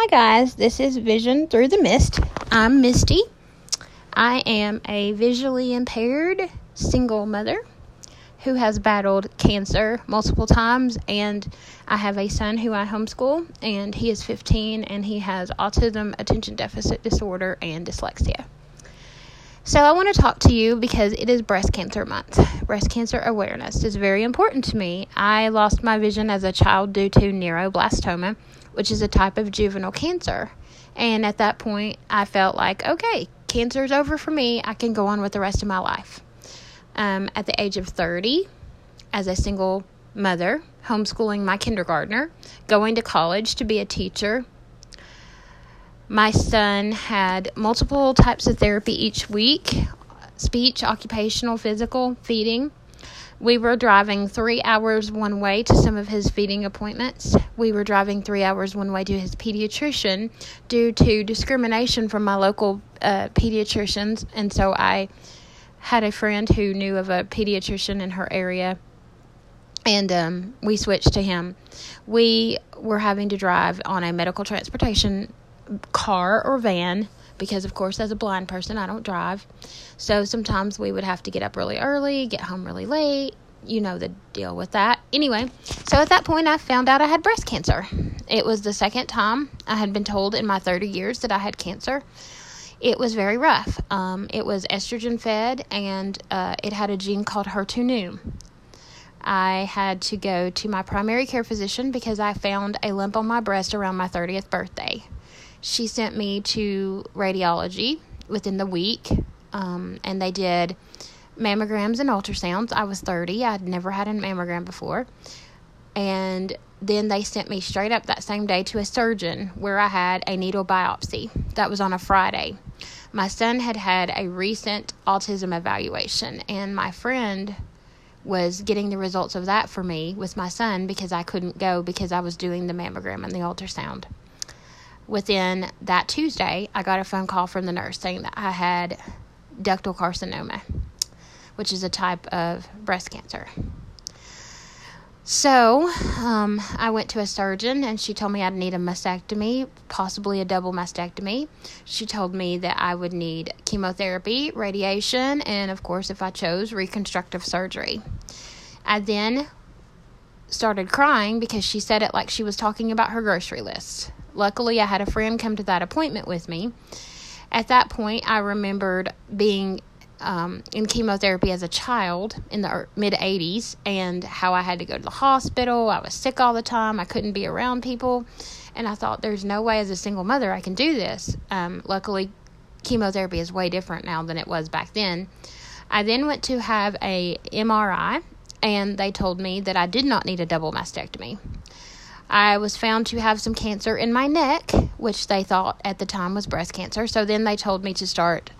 Hi, guys. This is Vision Through the Mist. I'm Misty. I am a visually impaired single mother who has battled cancer multiple times, and I have a son who I homeschool, and he is 15 and he has autism, attention deficit disorder, and dyslexia. So, I want to talk to you because it is breast cancer month. Breast cancer awareness is very important to me. I lost my vision as a child due to neuroblastoma which is a type of juvenile cancer. And at that point, I felt like, okay, cancer is over for me. I can go on with the rest of my life. Um, at the age of 30, as a single mother, homeschooling my kindergartner, going to college to be a teacher. My son had multiple types of therapy each week speech, occupational, physical, feeding. We were driving three hours one way to some of his feeding appointments. We were driving three hours one way to his pediatrician due to discrimination from my local uh, pediatricians. And so I had a friend who knew of a pediatrician in her area, and um, we switched to him. We were having to drive on a medical transportation car or van because, of course, as a blind person, I don't drive. So sometimes we would have to get up really early, get home really late. You know the deal with that. Anyway, so at that point, I found out I had breast cancer. It was the second time I had been told in my 30 years that I had cancer. It was very rough. Um, it was estrogen fed, and uh, it had a gene called HER2 I had to go to my primary care physician because I found a lump on my breast around my 30th birthday. She sent me to radiology within the week, um, and they did mammograms and ultrasounds. I was 30, I'd never had a mammogram before. And then they sent me straight up that same day to a surgeon where I had a needle biopsy. That was on a Friday. My son had had a recent autism evaluation, and my friend was getting the results of that for me with my son because I couldn't go because I was doing the mammogram and the ultrasound within that Tuesday, I got a phone call from the nurse saying that I had ductal carcinoma, which is a type of breast cancer. So, um, I went to a surgeon and she told me I'd need a mastectomy, possibly a double mastectomy. She told me that I would need chemotherapy, radiation, and of course, if I chose, reconstructive surgery. I then started crying because she said it like she was talking about her grocery list. Luckily, I had a friend come to that appointment with me. At that point, I remembered being um, in chemotherapy as a child in the mid 80s and how I had to go to the hospital. I was sick all the time. I couldn't be around people. And I thought, there's no way as a single mother I can do this. Um, luckily, chemotherapy is way different now than it was back then. I then went to have a MRI, and they told me that I did not need a double mastectomy. I was found to have some cancer in my neck, which they thought at the time was breast cancer. So then they told me to start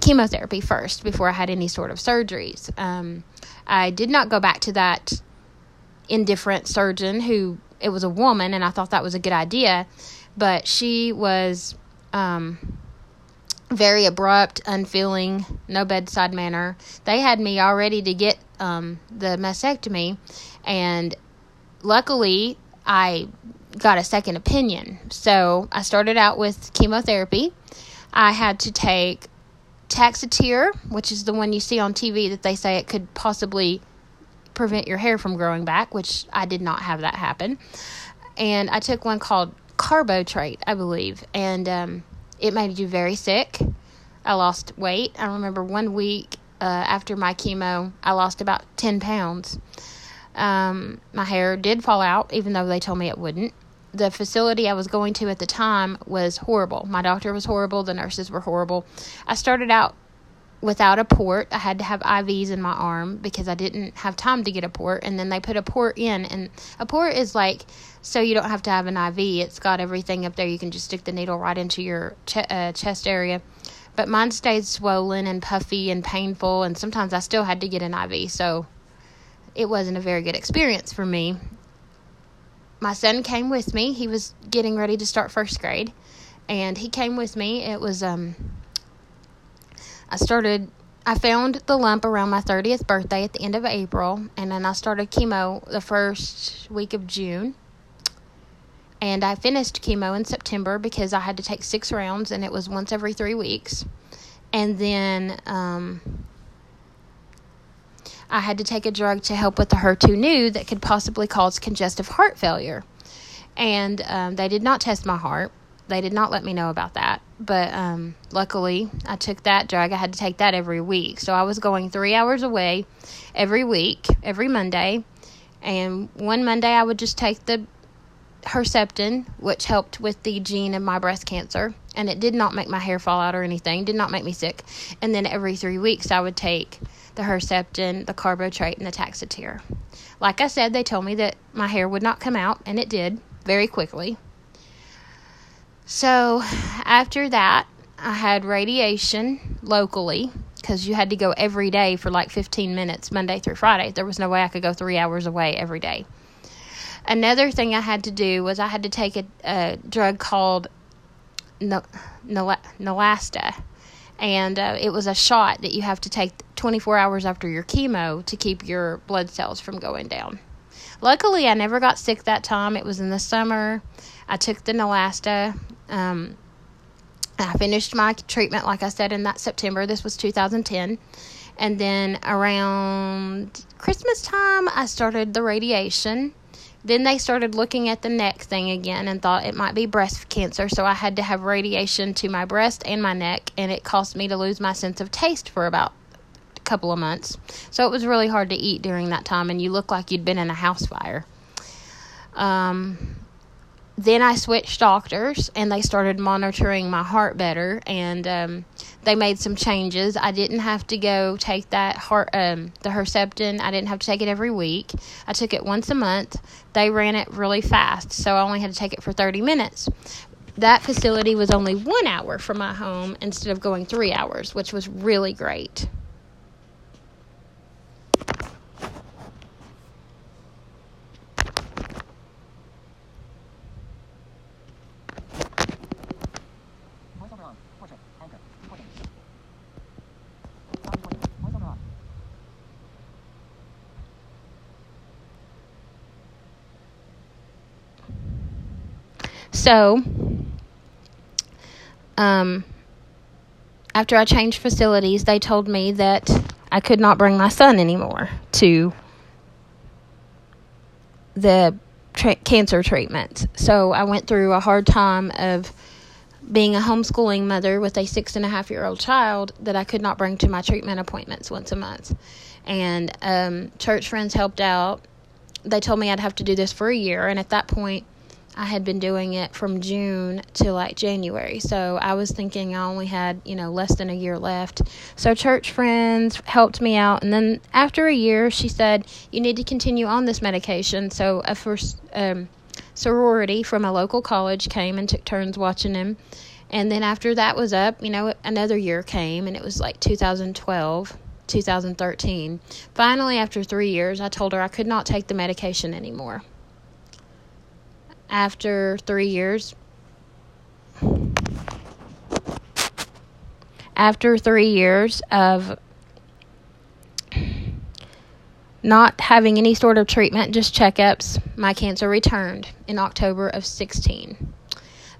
chemotherapy first before I had any sort of surgeries. Um, I did not go back to that indifferent surgeon who it was a woman, and I thought that was a good idea, but she was um, very abrupt, unfeeling, no bedside manner. They had me all ready to get um, the mastectomy, and luckily I got a second opinion. So I started out with chemotherapy. I had to take Taxotere, which is the one you see on TV that they say it could possibly prevent your hair from growing back, which I did not have that happen. And I took one called Carbotrate, I believe, and um, it made you very sick. I lost weight. I remember one week uh, after my chemo, I lost about 10 pounds. Um, my hair did fall out, even though they told me it wouldn't. The facility I was going to at the time was horrible. My doctor was horrible. The nurses were horrible. I started out without a port. I had to have IVs in my arm because I didn't have time to get a port. And then they put a port in, and a port is like so you don't have to have an IV. It's got everything up there. You can just stick the needle right into your ch- uh, chest area. But mine stayed swollen and puffy and painful, and sometimes I still had to get an IV. So it wasn't a very good experience for me. My son came with me. He was getting ready to start first grade, and he came with me. It was um I started I found the lump around my 30th birthday at the end of April, and then I started chemo the first week of June. And I finished chemo in September because I had to take six rounds and it was once every three weeks. And then um, I had to take a drug to help with the HER2/neu that could possibly cause congestive heart failure. And um, they did not test my heart. They did not let me know about that. But um, luckily, I took that drug. I had to take that every week. So I was going three hours away every week, every Monday. And one Monday, I would just take the Herceptin, which helped with the gene of my breast cancer. And it did not make my hair fall out or anything, did not make me sick. And then every three weeks, I would take the Herceptin, the Carbotrate, and the Taxotere. Like I said, they told me that my hair would not come out, and it did very quickly. So after that, I had radiation locally because you had to go every day for like 15 minutes, Monday through Friday. There was no way I could go three hours away every day. Another thing I had to do was I had to take a, a drug called Neulasta, and uh, it was a shot that you have to take 24 hours after your chemo to keep your blood cells from going down. Luckily, I never got sick that time. It was in the summer. I took the Neulasta. Um, I finished my treatment, like I said, in that September. This was 2010. And then around Christmas time, I started the radiation. Then they started looking at the neck thing again and thought it might be breast cancer. So I had to have radiation to my breast and my neck. And it caused me to lose my sense of taste for about a couple of months. So it was really hard to eat during that time. And you look like you'd been in a house fire. Um, then I switched doctors and they started monitoring my heart better and um, they made some changes. I didn't have to go take that heart um, the Herceptin. I didn't have to take it every week. I took it once a month. They ran it really fast, so I only had to take it for 30 minutes. That facility was only 1 hour from my home instead of going 3 hours, which was really great. So, um, after I changed facilities, they told me that I could not bring my son anymore to the tra- cancer treatment. So I went through a hard time of being a homeschooling mother with a six and a half year old child that I could not bring to my treatment appointments once a month. And um, church friends helped out. They told me I'd have to do this for a year. And at that point, I had been doing it from June to like January. So I was thinking I only had, you know, less than a year left. So church friends helped me out. And then after a year, she said, you need to continue on this medication. So a first um, sorority from a local college came and took turns watching him. And then after that was up, you know, another year came and it was like 2012. 2013. Finally, after three years, I told her I could not take the medication anymore after three years. After three years of not having any sort of treatment, just checkups, my cancer returned in October of 16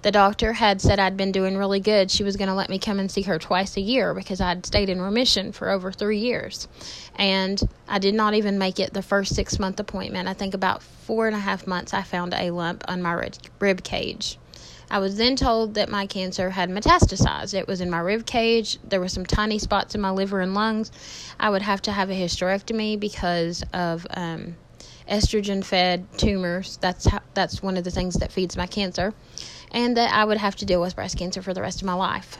the doctor had said I'd been doing really good. She was going to let me come and see her twice a year because I'd stayed in remission for over three years. And I did not even make it the first six month appointment. I think about four and a half months, I found a lump on my rib cage. I was then told that my cancer had metastasized. It was in my rib cage. There were some tiny spots in my liver and lungs. I would have to have a hysterectomy because of um, estrogen fed tumors. That's how, that's one of the things that feeds my cancer and that I would have to deal with breast cancer for the rest of my life.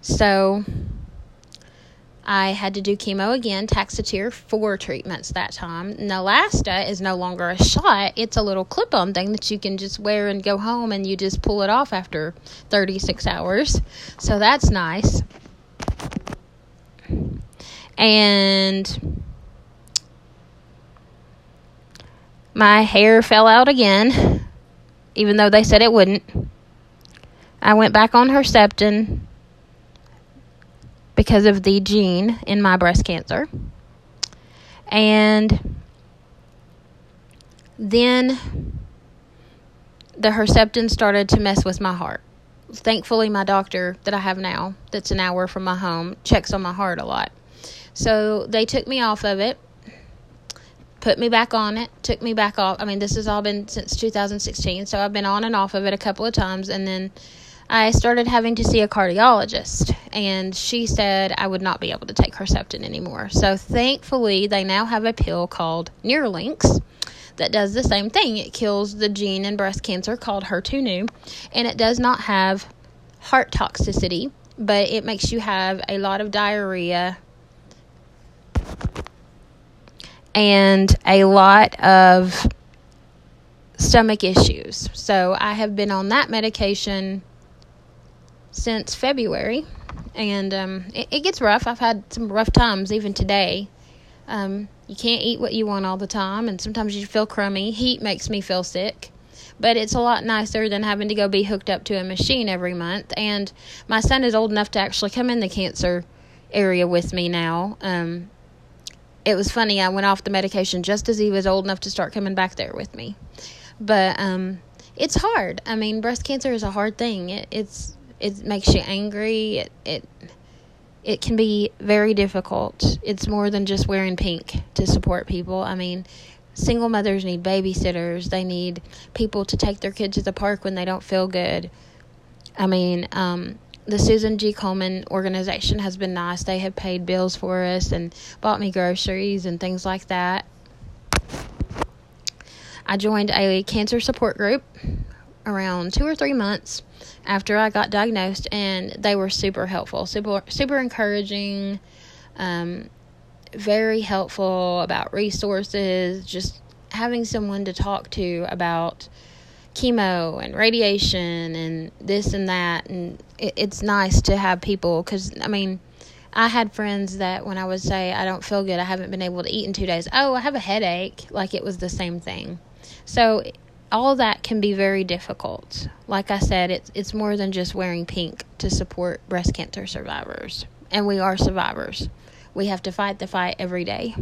So I had to do chemo again, Taxotere, four treatments that time. Neulasta is no longer a shot, it's a little clip on thing that you can just wear and go home and you just pull it off after 36 hours. So that's nice. And my hair fell out again even though they said it wouldn't. I went back on Herceptin because of the gene in my breast cancer. And then the Herceptin started to mess with my heart. Thankfully, my doctor that I have now, that's an hour from my home, checks on my heart a lot. So they took me off of it, put me back on it, took me back off. I mean, this has all been since 2016, so I've been on and off of it a couple of times, and then I started having to see a cardiologist, and she said I would not be able to take Herceptin anymore. So thankfully, they now have a pill called Nerlynx that does the same thing. It kills the gene in breast cancer called HER2/neu, and it does not have heart toxicity, but it makes you have a lot of diarrhea and a lot of stomach issues. So I have been on that medication since February, and um, it, it, gets rough. I've had some rough times even today. Um, you can't eat what you want all the time, and sometimes you feel crummy. Heat makes me feel sick, but it's a lot nicer than having to go be hooked up to a machine every month. And my son is old enough to actually come in the cancer area with me now. Um, it was funny. I went off the medication just as he was old enough to start coming back there with me. But um, it's hard. I mean, breast cancer is a hard thing. It, it's it makes you angry. It, it it can be very difficult. It's more than just wearing pink to support people. I mean, single mothers need babysitters. They need people to take their kids to the park when they don't feel good. I mean, um, the Susan G. Komen organization has been nice. They have paid bills for us and bought me groceries and things like that. I joined a cancer support group around two or three months after I got diagnosed, and they were super helpful, super super encouraging, um, very helpful about resources, just having someone to talk to about chemo and radiation and this and that, and it, it's nice to have people because I mean. I had friends that when I would say I don't feel good, I haven't been able to eat in two days. Oh, I have a headache. Like it was the same thing. So all that can be very difficult. Like I said, it's it's more than just wearing pink to support breast cancer survivors. And we are survivors. We have to fight the fight every day.